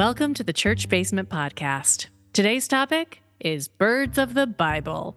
Welcome to the Church Basement Podcast. Today's topic is birds of the Bible.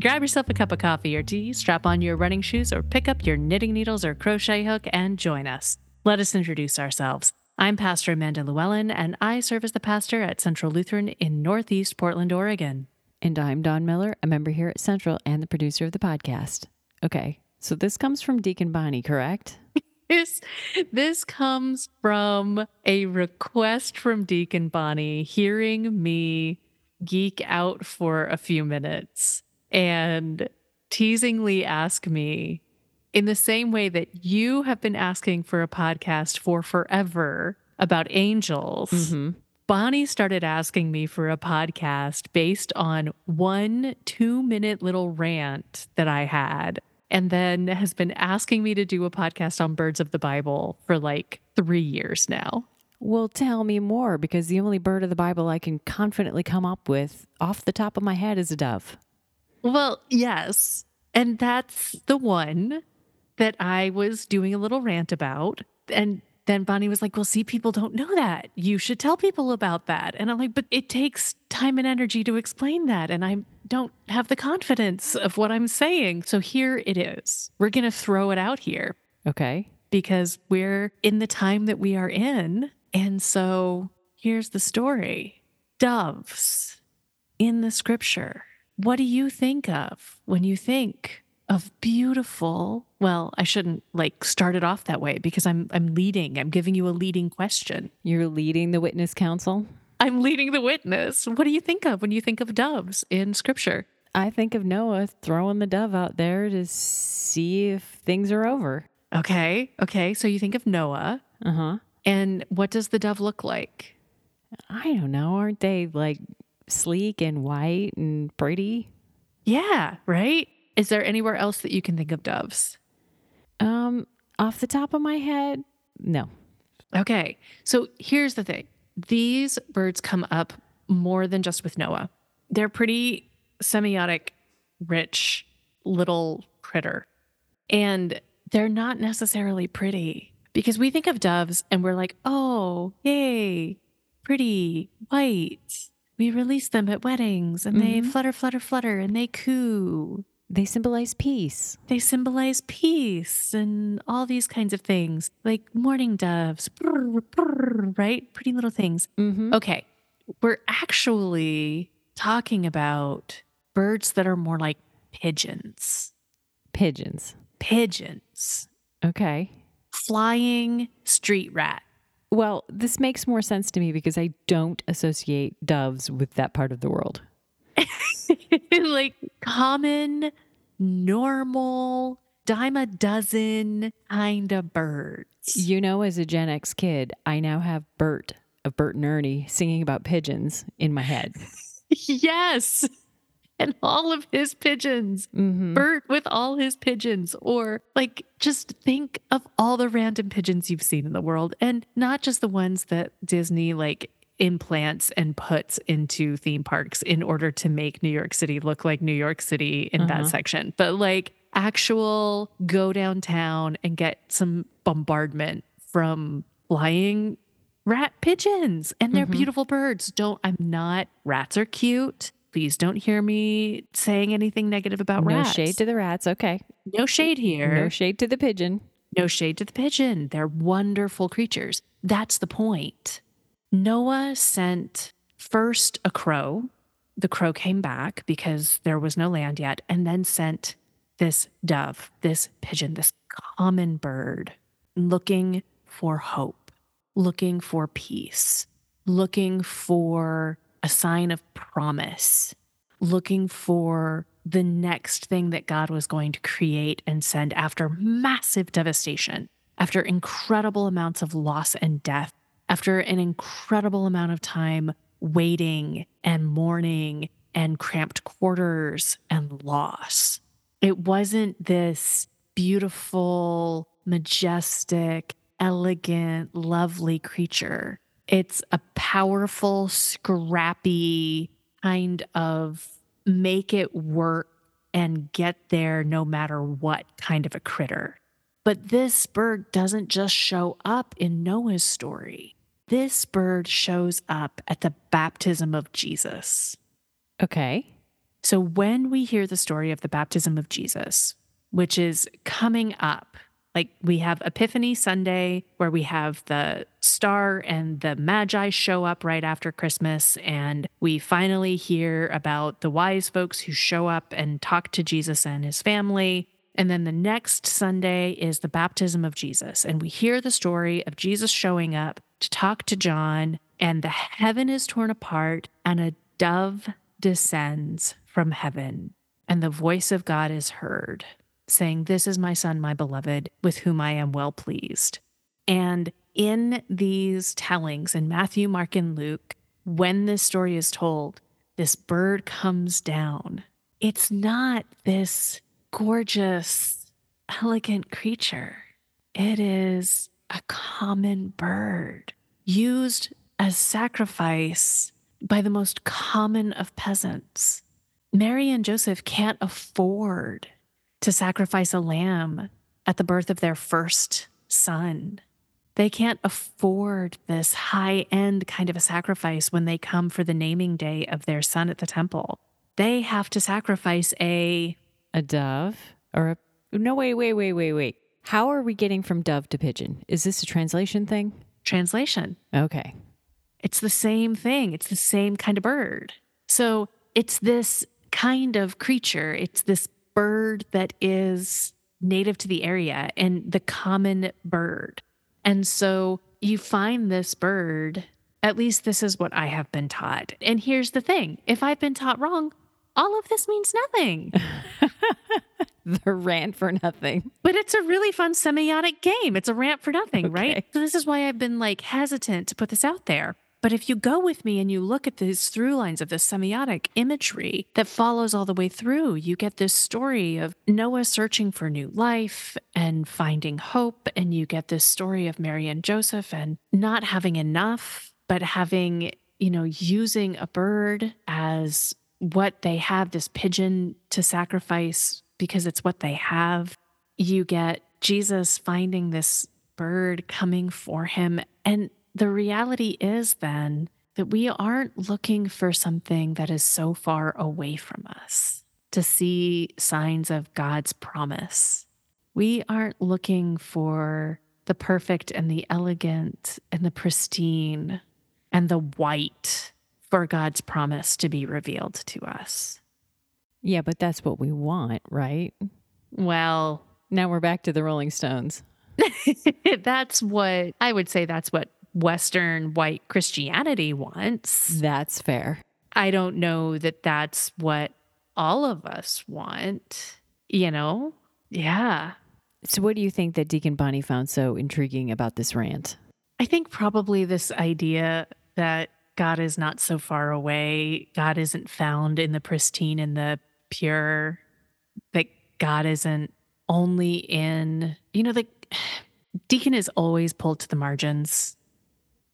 Grab yourself a cup of coffee or tea, strap on your running shoes, or pick up your knitting needles or crochet hook and join us. Let us introduce ourselves. I'm Pastor Amanda Llewellyn, and I serve as the pastor at Central Lutheran in Northeast Portland, Oregon. And I'm Don Miller, a member here at Central and the producer of the podcast. Okay, so this comes from Deacon Bonnie, correct? This, this comes from a request from Deacon Bonnie hearing me geek out for a few minutes and teasingly ask me in the same way that you have been asking for a podcast for forever about angels. Mm-hmm. Bonnie started asking me for a podcast based on one two minute little rant that I had, and then has been asking me to do a podcast on birds of the Bible for like three years now. Well, tell me more because the only bird of the Bible I can confidently come up with off the top of my head is a dove. Well, yes. And that's the one that I was doing a little rant about. And then Bonnie was like, Well, see, people don't know that. You should tell people about that. And I'm like, But it takes time and energy to explain that. And I don't have the confidence of what I'm saying. So here it is. We're going to throw it out here Okay. because we're in the time that we are in. And so here's the story doves in the scripture. What do you think of when you think of beautiful? Well, I shouldn't like start it off that way because I'm I'm leading. I'm giving you a leading question. You're leading the witness counsel. I'm leading the witness. What do you think of when you think of doves in scripture? I think of Noah throwing the dove out there to see if things are over. Okay. Okay. So you think of Noah. Uh huh. And what does the dove look like? I don't know. Aren't they like sleek and white and pretty? Yeah, right? Is there anywhere else that you can think of doves? Um, off the top of my head, no. Okay. So here's the thing these birds come up more than just with Noah. They're pretty semiotic, rich little critter. And they're not necessarily pretty because we think of doves and we're like, oh, yay, pretty, white. We release them at weddings and they flutter, flutter, flutter and they coo. They symbolize peace. They symbolize peace and all these kinds of things, like mourning doves, brr, brr, right? Pretty little things. Mm-hmm. Okay, we're actually talking about birds that are more like pigeons. Pigeons. Pigeons. Okay. Flying street rat. Well, this makes more sense to me because I don't associate doves with that part of the world. like common, normal, dime a dozen kind of birds. You know, as a Gen X kid, I now have Bert of Bert and Ernie singing about pigeons in my head. yes. And all of his pigeons. Mm-hmm. Bert with all his pigeons. Or like just think of all the random pigeons you've seen in the world and not just the ones that Disney like implants and puts into theme parks in order to make New York City look like New York City in that mm-hmm. section, but like actual go downtown and get some bombardment from flying rat pigeons and they're mm-hmm. beautiful birds. Don't I'm not rats are cute. Please don't hear me saying anything negative about No rats. shade to the rats. Okay. no shade here. No shade to the pigeon. No shade to the pigeon. They're wonderful creatures. That's the point. Noah sent first a crow. The crow came back because there was no land yet, and then sent this dove, this pigeon, this common bird, looking for hope, looking for peace, looking for a sign of promise, looking for the next thing that God was going to create and send after massive devastation, after incredible amounts of loss and death, after an incredible amount of time waiting and mourning and cramped quarters and loss. It wasn't this beautiful, majestic, elegant, lovely creature. It's a powerful, scrappy kind of make it work and get there no matter what kind of a critter. But this bird doesn't just show up in Noah's story. This bird shows up at the baptism of Jesus. Okay. So when we hear the story of the baptism of Jesus, which is coming up, like we have Epiphany Sunday, where we have the star and the Magi show up right after Christmas. And we finally hear about the wise folks who show up and talk to Jesus and his family. And then the next Sunday is the baptism of Jesus. And we hear the story of Jesus showing up to talk to John, and the heaven is torn apart, and a dove descends from heaven. And the voice of God is heard saying, This is my son, my beloved, with whom I am well pleased. And in these tellings in Matthew, Mark, and Luke, when this story is told, this bird comes down. It's not this gorgeous, elegant creature. It is a common bird used as sacrifice by the most common of peasants. Mary and Joseph can't afford to sacrifice a lamb at the birth of their first son. They can't afford this high end kind of a sacrifice when they come for the naming day of their son at the temple. They have to sacrifice a a dove or a no wait wait wait wait wait. How are we getting from dove to pigeon? Is this a translation thing? Translation. Okay. It's the same thing. It's the same kind of bird. So it's this kind of creature. It's this bird that is native to the area and the common bird. And so you find this bird, at least this is what I have been taught. And here's the thing if I've been taught wrong, all of this means nothing. the rant for nothing. But it's a really fun semiotic game. It's a rant for nothing, okay. right? So this is why I've been like hesitant to put this out there. But if you go with me and you look at these through lines of the semiotic imagery that follows all the way through, you get this story of Noah searching for new life and finding hope. And you get this story of Mary and Joseph and not having enough, but having, you know, using a bird as what they have, this pigeon to sacrifice because it's what they have. You get Jesus finding this bird coming for him. And the reality is then that we aren't looking for something that is so far away from us to see signs of God's promise. We aren't looking for the perfect and the elegant and the pristine and the white for God's promise to be revealed to us. Yeah, but that's what we want, right? Well, now we're back to the Rolling Stones. that's what I would say that's what Western white Christianity wants. That's fair. I don't know that that's what all of us want, you know? Yeah. So, what do you think that Deacon Bonnie found so intriguing about this rant? I think probably this idea that God is not so far away, God isn't found in the pristine and the pure, that God isn't only in, you know, the deacon is always pulled to the margins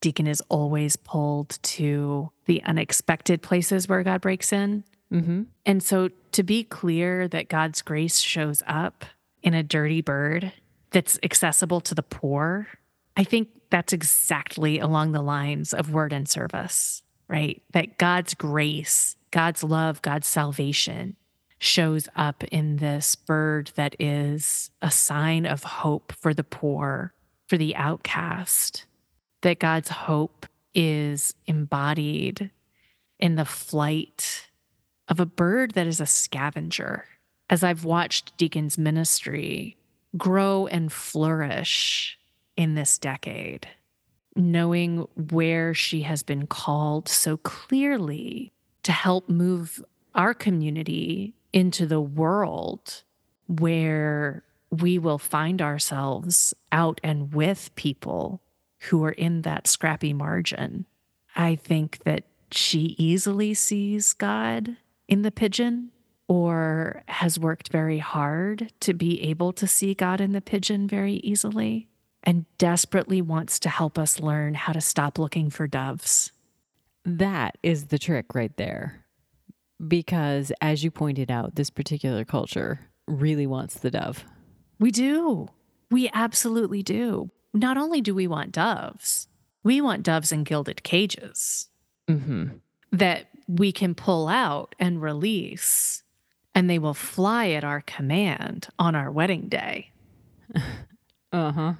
Deacon is always pulled to the unexpected places where God breaks in. Mm-hmm. And so to be clear that God's grace shows up in a dirty bird that's accessible to the poor, I think that's exactly along the lines of word and service, right? That God's grace, God's love, God's salvation shows up in this bird that is a sign of hope for the poor, for the outcast, that God's hope is embodied in the flight of a bird that is a scavenger. As I've watched Deacon's ministry grow and flourish in this decade, knowing where she has been called so clearly to help move our community into the world where we will find ourselves out and with people who are in that scrappy margin. I think that she easily sees God in the pigeon or has worked very hard to be able to see God in the pigeon very easily and desperately wants to help us learn how to stop looking for doves. That is the trick right there. Because as you pointed out, this particular culture really wants the dove. We do. We absolutely do not only do we want doves, We want doves in gilded cages Mm-hmm. that we can pull out and release, and they will fly at our command on our wedding day, Uh huh.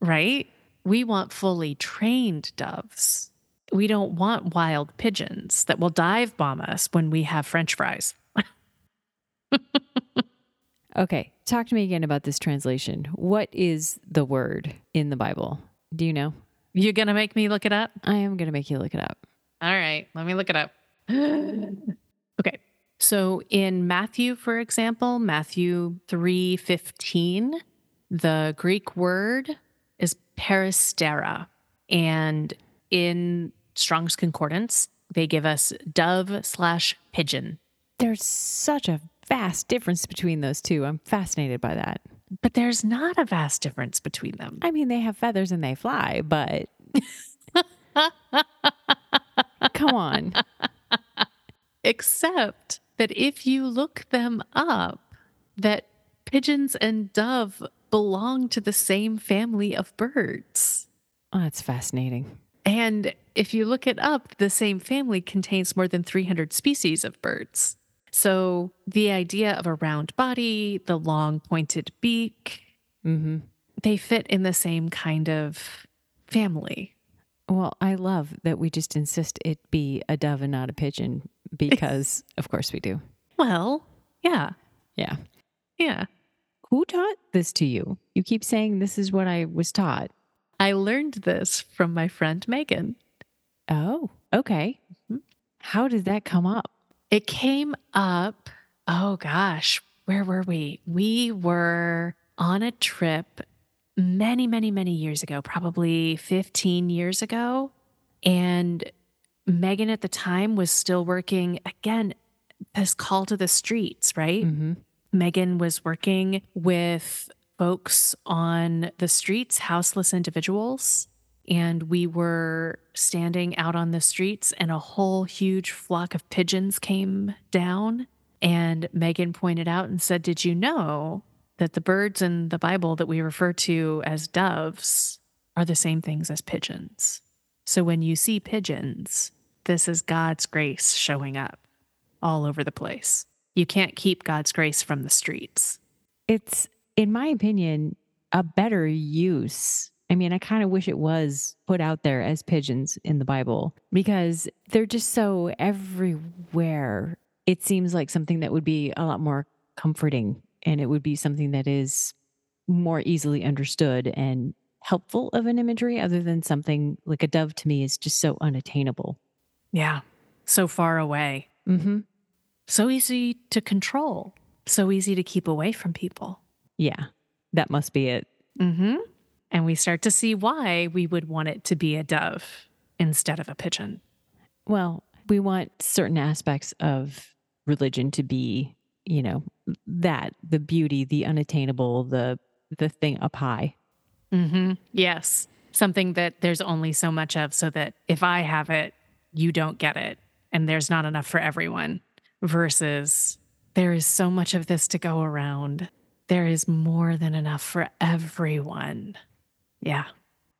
Right? We want fully trained doves. We don't want wild pigeons that will dive bomb us when we have french fries. Okay. Talk to me again about this translation. What is the word in the Bible? Do you know? You gonna make me look it up? I am going to make you look it up. All right, let me look it up. okay. So in Matthew, for example, Matthew 3:15, the Greek word peristera. And in Strong's Concordance, they give us dove slash pigeon. There's such a vast difference between those two. I'm fascinated by that. But there's not a vast difference between them. I mean, they have feathers and they fly, but come on. Except that if you look them up, that pigeons and dove belong to the same family of birds. Oh, that's fascinating. And if you look it up, the same family contains more than 300 species of birds. So the idea of a round body, the long pointed beak, Mm-hmm. they fit in the same kind of family. Well, I love that we just insist it be a dove and not a pigeon because, of course, we do. Well, yeah, Yeah. yeah. Who taught this to you? You keep saying this is what I was taught. I learned this from my friend Megan. Oh, okay. Mhm. How did that come up? It came up, oh gosh, where were we? We were on a trip many, many, many years ago, probably 15 years ago. And Megan at the time was still working, again, this call to the streets, right? Mm-hmm. Megan was working with folks on the streets, houseless individuals. And we were standing out on the streets, and a whole huge flock of pigeons came down. And Megan pointed out and said, Did you know that the birds in the Bible that we refer to as doves are the same things as pigeons? So when you see pigeons, this is God's grace showing up all over the place. You can't keep God's grace from the streets. It's, in my opinion, a better use. I mean, I kind of wish it was put out there as pigeons in the Bible because they're just so everywhere. It seems like something that would be a lot more comforting and it would be something that is more easily understood and helpful of an imagery other than something like a dove to me is just so unattainable. Yeah. So far away. Mm-hmm. So easy to control. So easy to keep away from people. Yeah, that must be it. Mm-hmm. And we start to see why we would want it to be a dove instead of a pigeon. Well, we want certain aspects of religion to be, you know, that the beauty, the unattainable, the the thing up high. Mm-hmm. Yes. Something that there's only so much of, so that if I have it, you don't get it. And there's not enough for everyone. Versus there is so much of this to go around. There is more than enough for everyone. Yeah.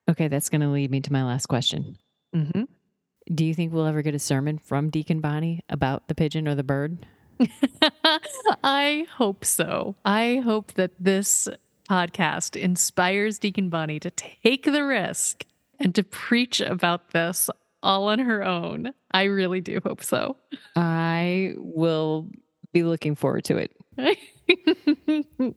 Okay, that's going to lead me to my last question. Mm-hmm. Do you think we'll ever get a sermon from Deacon Bonnie about the pigeon or the bird? I hope so. I hope that this podcast inspires Deacon Bonnie to take the risk and to preach about this all on her own. I really do hope so. I will be looking forward to it.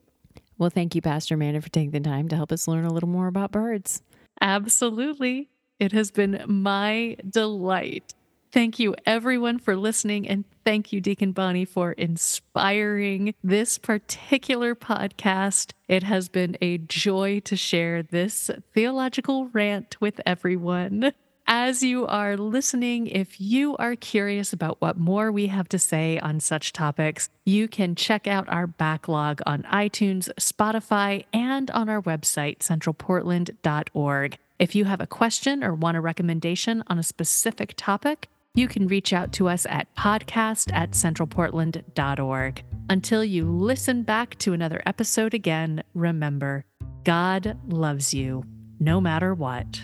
Well, thank you, Pastor Amanda, for taking the time to help us learn a little more about birds. Absolutely. It has been my delight. Thank you, everyone, for listening. And thank you, Deacon Bonnie, for inspiring this particular podcast. It has been a joy to share this theological rant with everyone. As you are listening, if you are curious about what more we have to say on such topics, you can check out our backlog on iTunes, Spotify, and on our website, centralportland.org. If you have a question or want a recommendation on a specific topic, you can reach out to us at podcast at centralportland.org. Until you listen back to another episode again, remember God loves you no matter what.